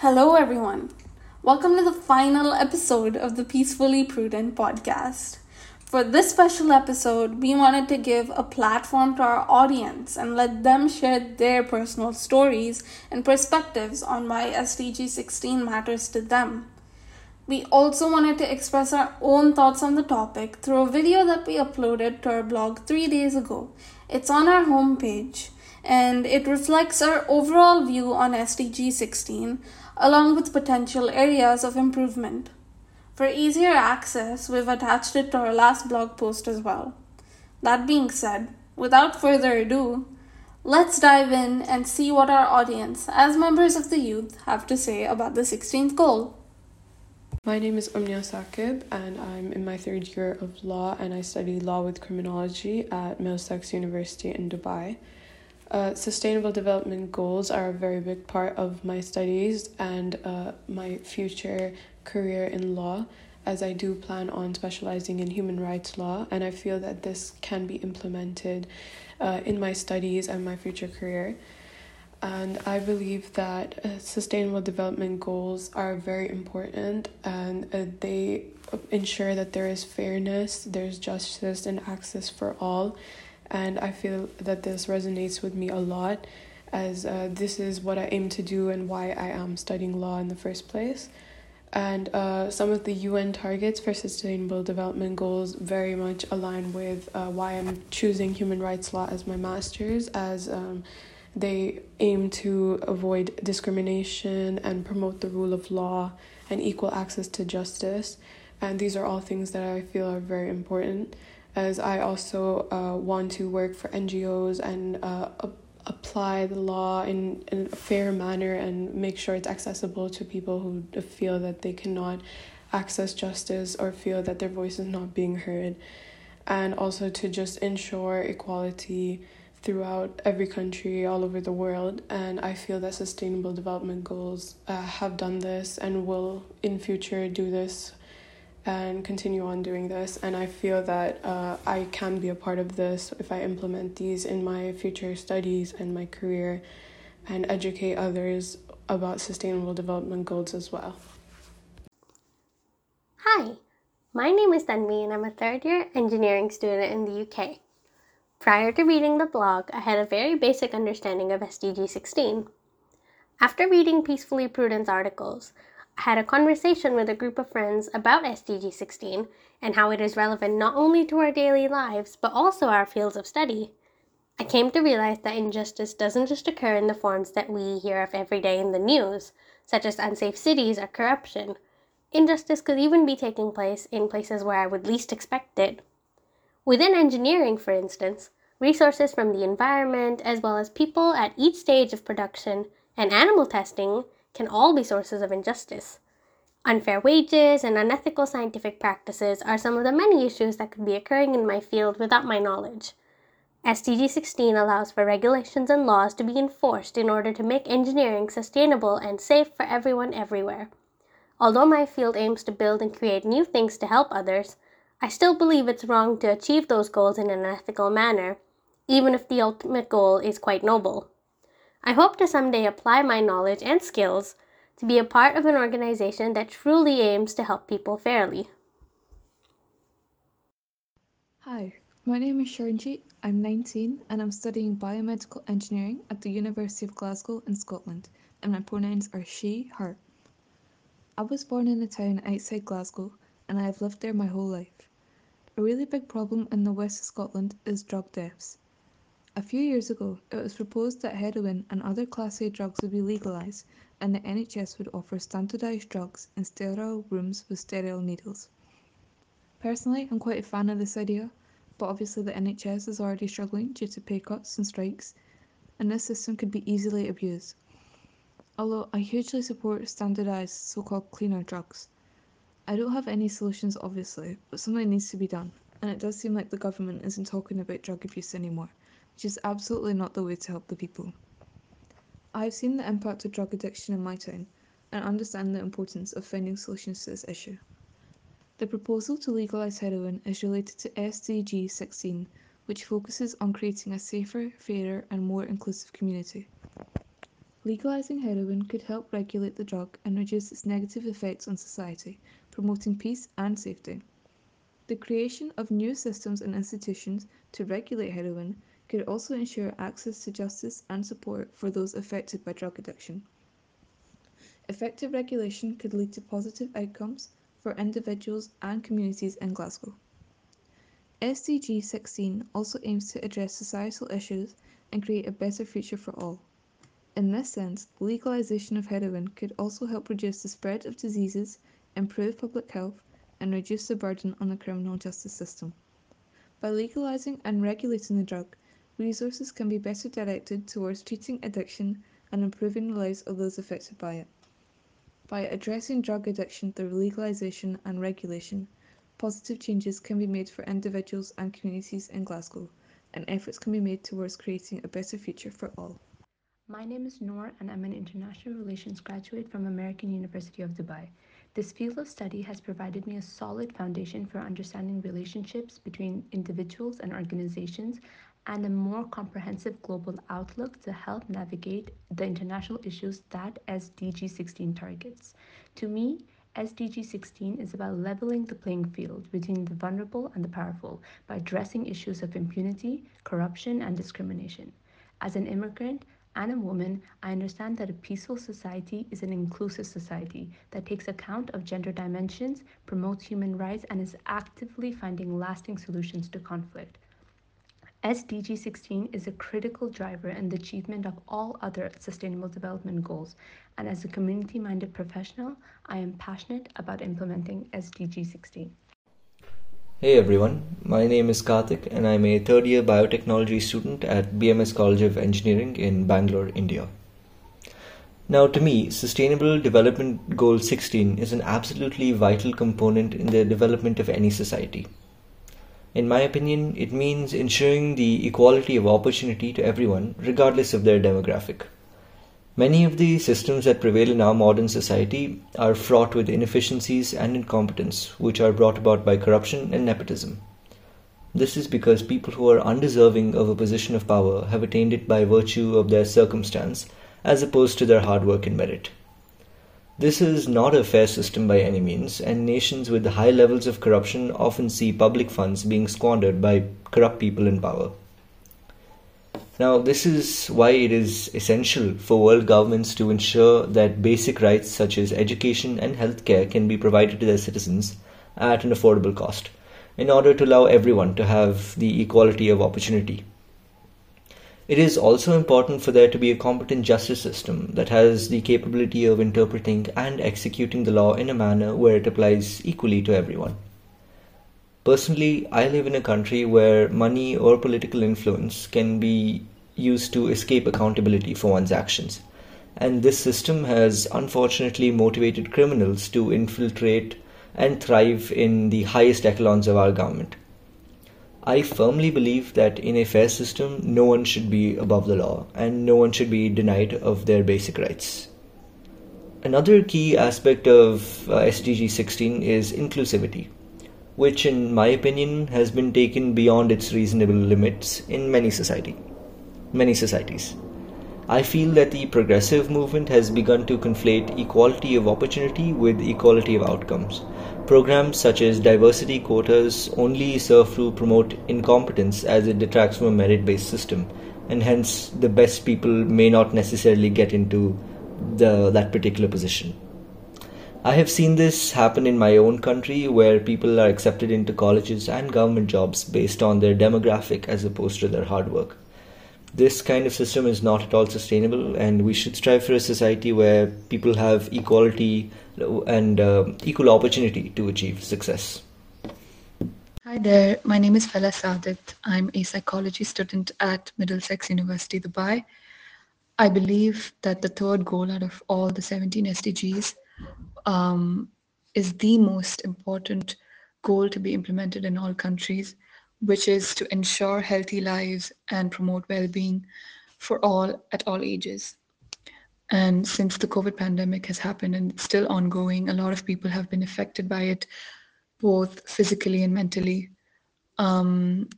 Hello, everyone. Welcome to the final episode of the Peacefully Prudent podcast. For this special episode, we wanted to give a platform to our audience and let them share their personal stories and perspectives on why SDG 16 matters to them. We also wanted to express our own thoughts on the topic through a video that we uploaded to our blog three days ago. It's on our homepage and it reflects our overall view on SDG 16 along with potential areas of improvement. For easier access, we've attached it to our last blog post as well. That being said, without further ado, let's dive in and see what our audience, as members of the youth, have to say about the 16th goal. My name is Umnia Saqib, and I'm in my third year of law, and I study law with criminology at Middlesex University in Dubai. Uh, sustainable development goals are a very big part of my studies and uh, my future career in law, as I do plan on specializing in human rights law, and I feel that this can be implemented uh, in my studies and my future career. And I believe that uh, sustainable development goals are very important and uh, they ensure that there is fairness, there's justice, and access for all and I feel that this resonates with me a lot as uh, this is what I aim to do and why I am studying law in the first place. And uh, some of the UN targets for sustainable development goals very much align with uh, why I'm choosing human rights law as my master's, as um, they aim to avoid discrimination and promote the rule of law and equal access to justice. And these are all things that I feel are very important as I also uh, want to work for NGOs and uh, apply the law in, in a fair manner and make sure it's accessible to people who feel that they cannot access justice or feel that their voice is not being heard. And also to just ensure equality throughout every country all over the world. And I feel that Sustainable Development Goals uh, have done this and will in future do this and continue on doing this. And I feel that uh, I can be a part of this if I implement these in my future studies and my career and educate others about sustainable development goals as well. Hi, my name is Tanvi and I'm a third year engineering student in the UK. Prior to reading the blog, I had a very basic understanding of SDG 16. After reading Peacefully Prudent's articles, had a conversation with a group of friends about SDG 16 and how it is relevant not only to our daily lives but also our fields of study. I came to realize that injustice doesn't just occur in the forms that we hear of every day in the news, such as unsafe cities or corruption. Injustice could even be taking place in places where I would least expect it. Within engineering, for instance, resources from the environment, as well as people at each stage of production, and animal testing can all be sources of injustice. Unfair wages and unethical scientific practices are some of the many issues that could be occurring in my field without my knowledge. SDG 16 allows for regulations and laws to be enforced in order to make engineering sustainable and safe for everyone everywhere. Although my field aims to build and create new things to help others, I still believe it's wrong to achieve those goals in an ethical manner, even if the ultimate goal is quite noble. I hope to someday apply my knowledge and skills to be a part of an organization that truly aims to help people fairly. Hi, my name is Shurnjeet. I'm 19 and I'm studying biomedical engineering at the University of Glasgow in Scotland, and my pronouns are she, her. I was born in a town outside Glasgow and I have lived there my whole life. A really big problem in the west of Scotland is drug deaths. A few years ago, it was proposed that heroin and other Class A drugs would be legalised and the NHS would offer standardised drugs in sterile rooms with sterile needles. Personally, I'm quite a fan of this idea, but obviously the NHS is already struggling due to pay cuts and strikes, and this system could be easily abused. Although I hugely support standardised so called cleaner drugs. I don't have any solutions obviously, but something needs to be done, and it does seem like the government isn't talking about drug abuse anymore which is absolutely not the way to help the people. I have seen the impact of drug addiction in my town and understand the importance of finding solutions to this issue. The proposal to legalise heroin is related to SDG 16, which focuses on creating a safer, fairer, and more inclusive community. Legalizing heroin could help regulate the drug and reduce its negative effects on society, promoting peace and safety. The creation of new systems and institutions to regulate heroin could also ensure access to justice and support for those affected by drug addiction. Effective regulation could lead to positive outcomes for individuals and communities in Glasgow. SDG 16 also aims to address societal issues and create a better future for all. In this sense, legalization of heroin could also help reduce the spread of diseases, improve public health, and reduce the burden on the criminal justice system. By legalizing and regulating the drug, resources can be better directed towards treating addiction and improving the lives of those affected by it. By addressing drug addiction through legalization and regulation, positive changes can be made for individuals and communities in Glasgow, and efforts can be made towards creating a better future for all. My name is Noor, and I'm an international relations graduate from American University of Dubai. This field of study has provided me a solid foundation for understanding relationships between individuals and organizations and a more comprehensive global outlook to help navigate the international issues that SDG 16 targets. To me, SDG 16 is about leveling the playing field between the vulnerable and the powerful by addressing issues of impunity, corruption, and discrimination. As an immigrant and a woman, I understand that a peaceful society is an inclusive society that takes account of gender dimensions, promotes human rights, and is actively finding lasting solutions to conflict. SDG 16 is a critical driver in the achievement of all other sustainable development goals. And as a community minded professional, I am passionate about implementing SDG 16. Hey everyone, my name is Kartik and I'm a third year biotechnology student at BMS College of Engineering in Bangalore, India. Now, to me, Sustainable Development Goal 16 is an absolutely vital component in the development of any society. In my opinion, it means ensuring the equality of opportunity to everyone, regardless of their demographic. Many of the systems that prevail in our modern society are fraught with inefficiencies and incompetence, which are brought about by corruption and nepotism. This is because people who are undeserving of a position of power have attained it by virtue of their circumstance, as opposed to their hard work and merit. This is not a fair system by any means, and nations with high levels of corruption often see public funds being squandered by corrupt people in power. Now, this is why it is essential for world governments to ensure that basic rights such as education and healthcare can be provided to their citizens at an affordable cost, in order to allow everyone to have the equality of opportunity. It is also important for there to be a competent justice system that has the capability of interpreting and executing the law in a manner where it applies equally to everyone. Personally, I live in a country where money or political influence can be used to escape accountability for one's actions. And this system has unfortunately motivated criminals to infiltrate and thrive in the highest echelons of our government. I firmly believe that in a fair system, no one should be above the law and no one should be denied of their basic rights. Another key aspect of uh, SDG 16 is inclusivity, which, in my opinion, has been taken beyond its reasonable limits in many society, many societies. I feel that the progressive movement has begun to conflate equality of opportunity with equality of outcomes, Programs such as diversity quotas only serve to promote incompetence as it detracts from a merit based system, and hence the best people may not necessarily get into the, that particular position. I have seen this happen in my own country where people are accepted into colleges and government jobs based on their demographic as opposed to their hard work. This kind of system is not at all sustainable, and we should strive for a society where people have equality and uh, equal opportunity to achieve success. Hi there, my name is Fellah Sadath. I'm a psychology student at Middlesex University, Dubai. I believe that the third goal out of all the 17 SDGs um, is the most important goal to be implemented in all countries, which is to ensure healthy lives and promote well being for all at all ages. And since the COVID pandemic has happened and still ongoing, a lot of people have been affected by it, both physically and mentally. Um,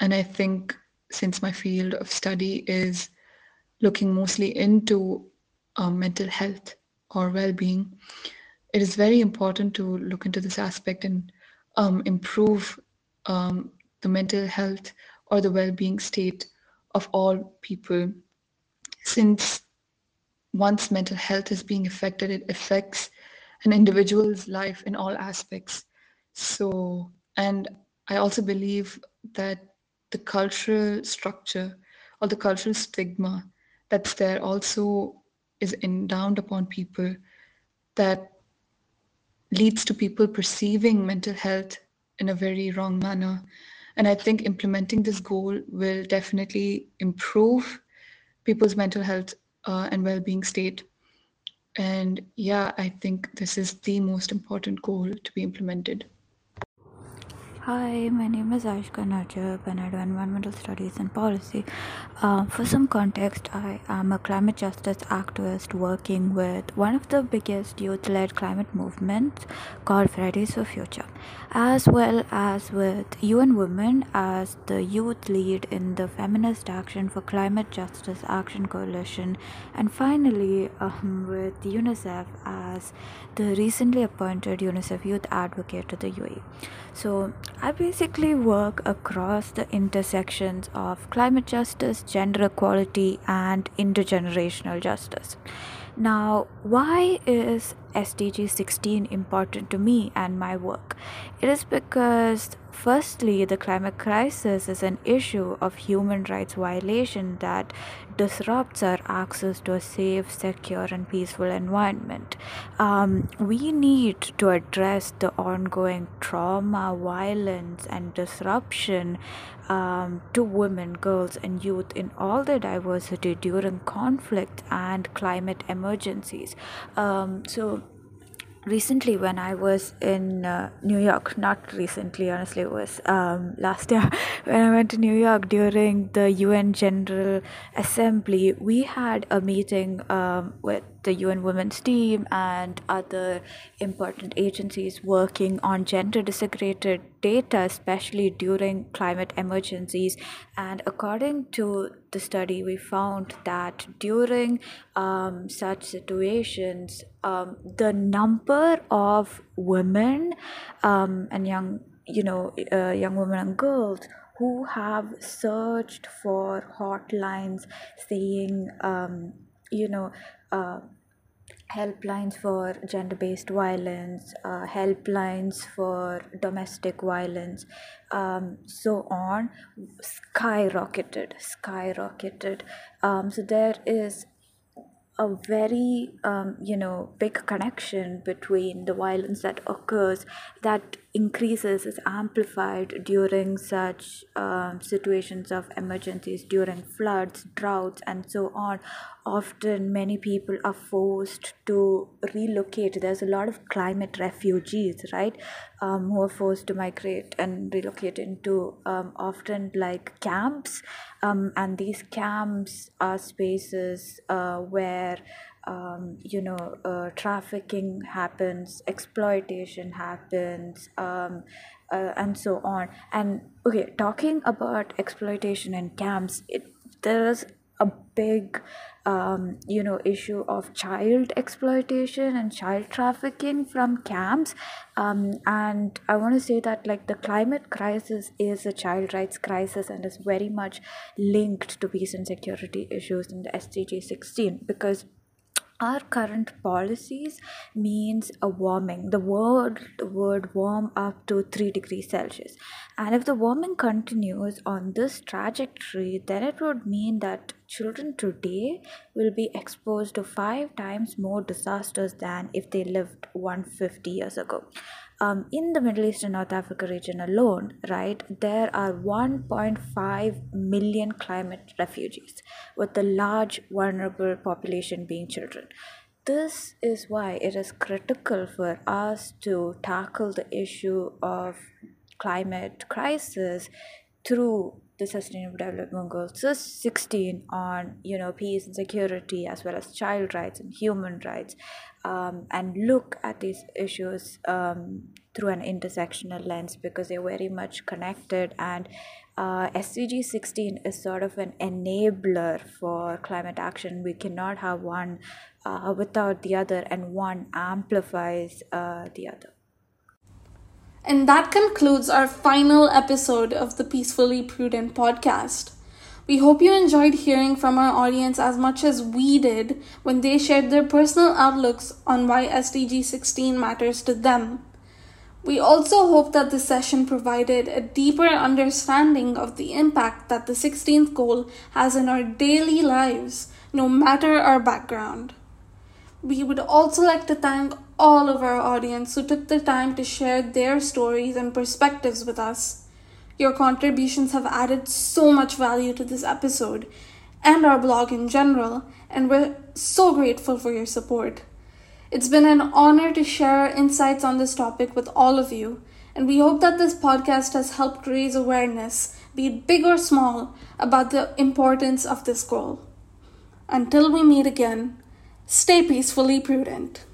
and I think since my field of study is looking mostly into um, mental health or well-being, it is very important to look into this aspect and um, improve um, the mental health or the well-being state of all people since once mental health is being affected it affects an individual's life in all aspects so and i also believe that the cultural structure or the cultural stigma that's there also is endowed upon people that leads to people perceiving mental health in a very wrong manner. And I think implementing this goal will definitely improve people's mental health uh, and well being state. And yeah, I think this is the most important goal to be implemented. Hi, my name is Ayshka Najib and I do environmental studies and policy. Uh, for some context, I am a climate justice activist working with one of the biggest youth led climate movements called Fridays for Future, as well as with UN Women as the youth lead in the Feminist Action for Climate Justice Action Coalition, and finally um, with UNICEF as the recently appointed UNICEF Youth Advocate to the UAE. So, I basically work across the intersections of climate justice, gender equality, and intergenerational justice. Now, why is SDG 16 important to me and my work? It is because Firstly, the climate crisis is an issue of human rights violation that disrupts our access to a safe, secure, and peaceful environment. Um, we need to address the ongoing trauma, violence, and disruption um, to women, girls, and youth in all their diversity during conflict and climate emergencies. Um, so, recently when i was in uh, new york not recently honestly it was um, last year. When i went to new york during the un general assembly we had a meeting um, with the UN Women's Team and other important agencies working on gender disaggregated data, especially during climate emergencies. And according to the study, we found that during um, such situations, um, the number of women um, and young, you know, uh, young women and girls who have searched for hotlines saying, um, you know, uh, helplines for gender based violence, uh, helplines for domestic violence, um, so on, skyrocketed, skyrocketed. Um, so there is a very um, you know big connection between the violence that occurs that increases is amplified during such um, situations of emergencies during floods droughts and so on. Often many people are forced to relocate. There's a lot of climate refugees right? Um, who are forced to migrate and relocate into um, often like camps. Um, and these camps are spaces uh, where um, you know uh, trafficking happens exploitation happens um, uh, and so on. And okay talking about exploitation in camps it there's a big um, you know issue of child exploitation and child trafficking from camps. Um, and i want to say that like the climate crisis is a child rights crisis and is very much linked to peace and security issues in the sdg 16 because our current policies means a warming. The world would warm up to 3 degrees celsius. And if the warming continues on this trajectory then it would mean that children today will be exposed to five times more disasters than if they lived 150 years ago um, in the Middle East and North Africa region alone, right, there are 1.5 million climate refugees, with the large vulnerable population being children. This is why it is critical for us to tackle the issue of climate crisis through the sustainable development goals so 16 on you know peace and security as well as child rights and human rights um, and look at these issues um, through an intersectional lens because they're very much connected and uh, SDG 16 is sort of an enabler for climate action. We cannot have one uh, without the other, and one amplifies uh, the other. And that concludes our final episode of the Peacefully Prudent podcast. We hope you enjoyed hearing from our audience as much as we did when they shared their personal outlooks on why SDG 16 matters to them. We also hope that this session provided a deeper understanding of the impact that the 16th goal has in our daily lives, no matter our background. We would also like to thank all of our audience who took the time to share their stories and perspectives with us. Your contributions have added so much value to this episode and our blog in general, and we're so grateful for your support. It's been an honor to share insights on this topic with all of you, and we hope that this podcast has helped raise awareness, be it big or small, about the importance of this goal. Until we meet again, stay peacefully prudent.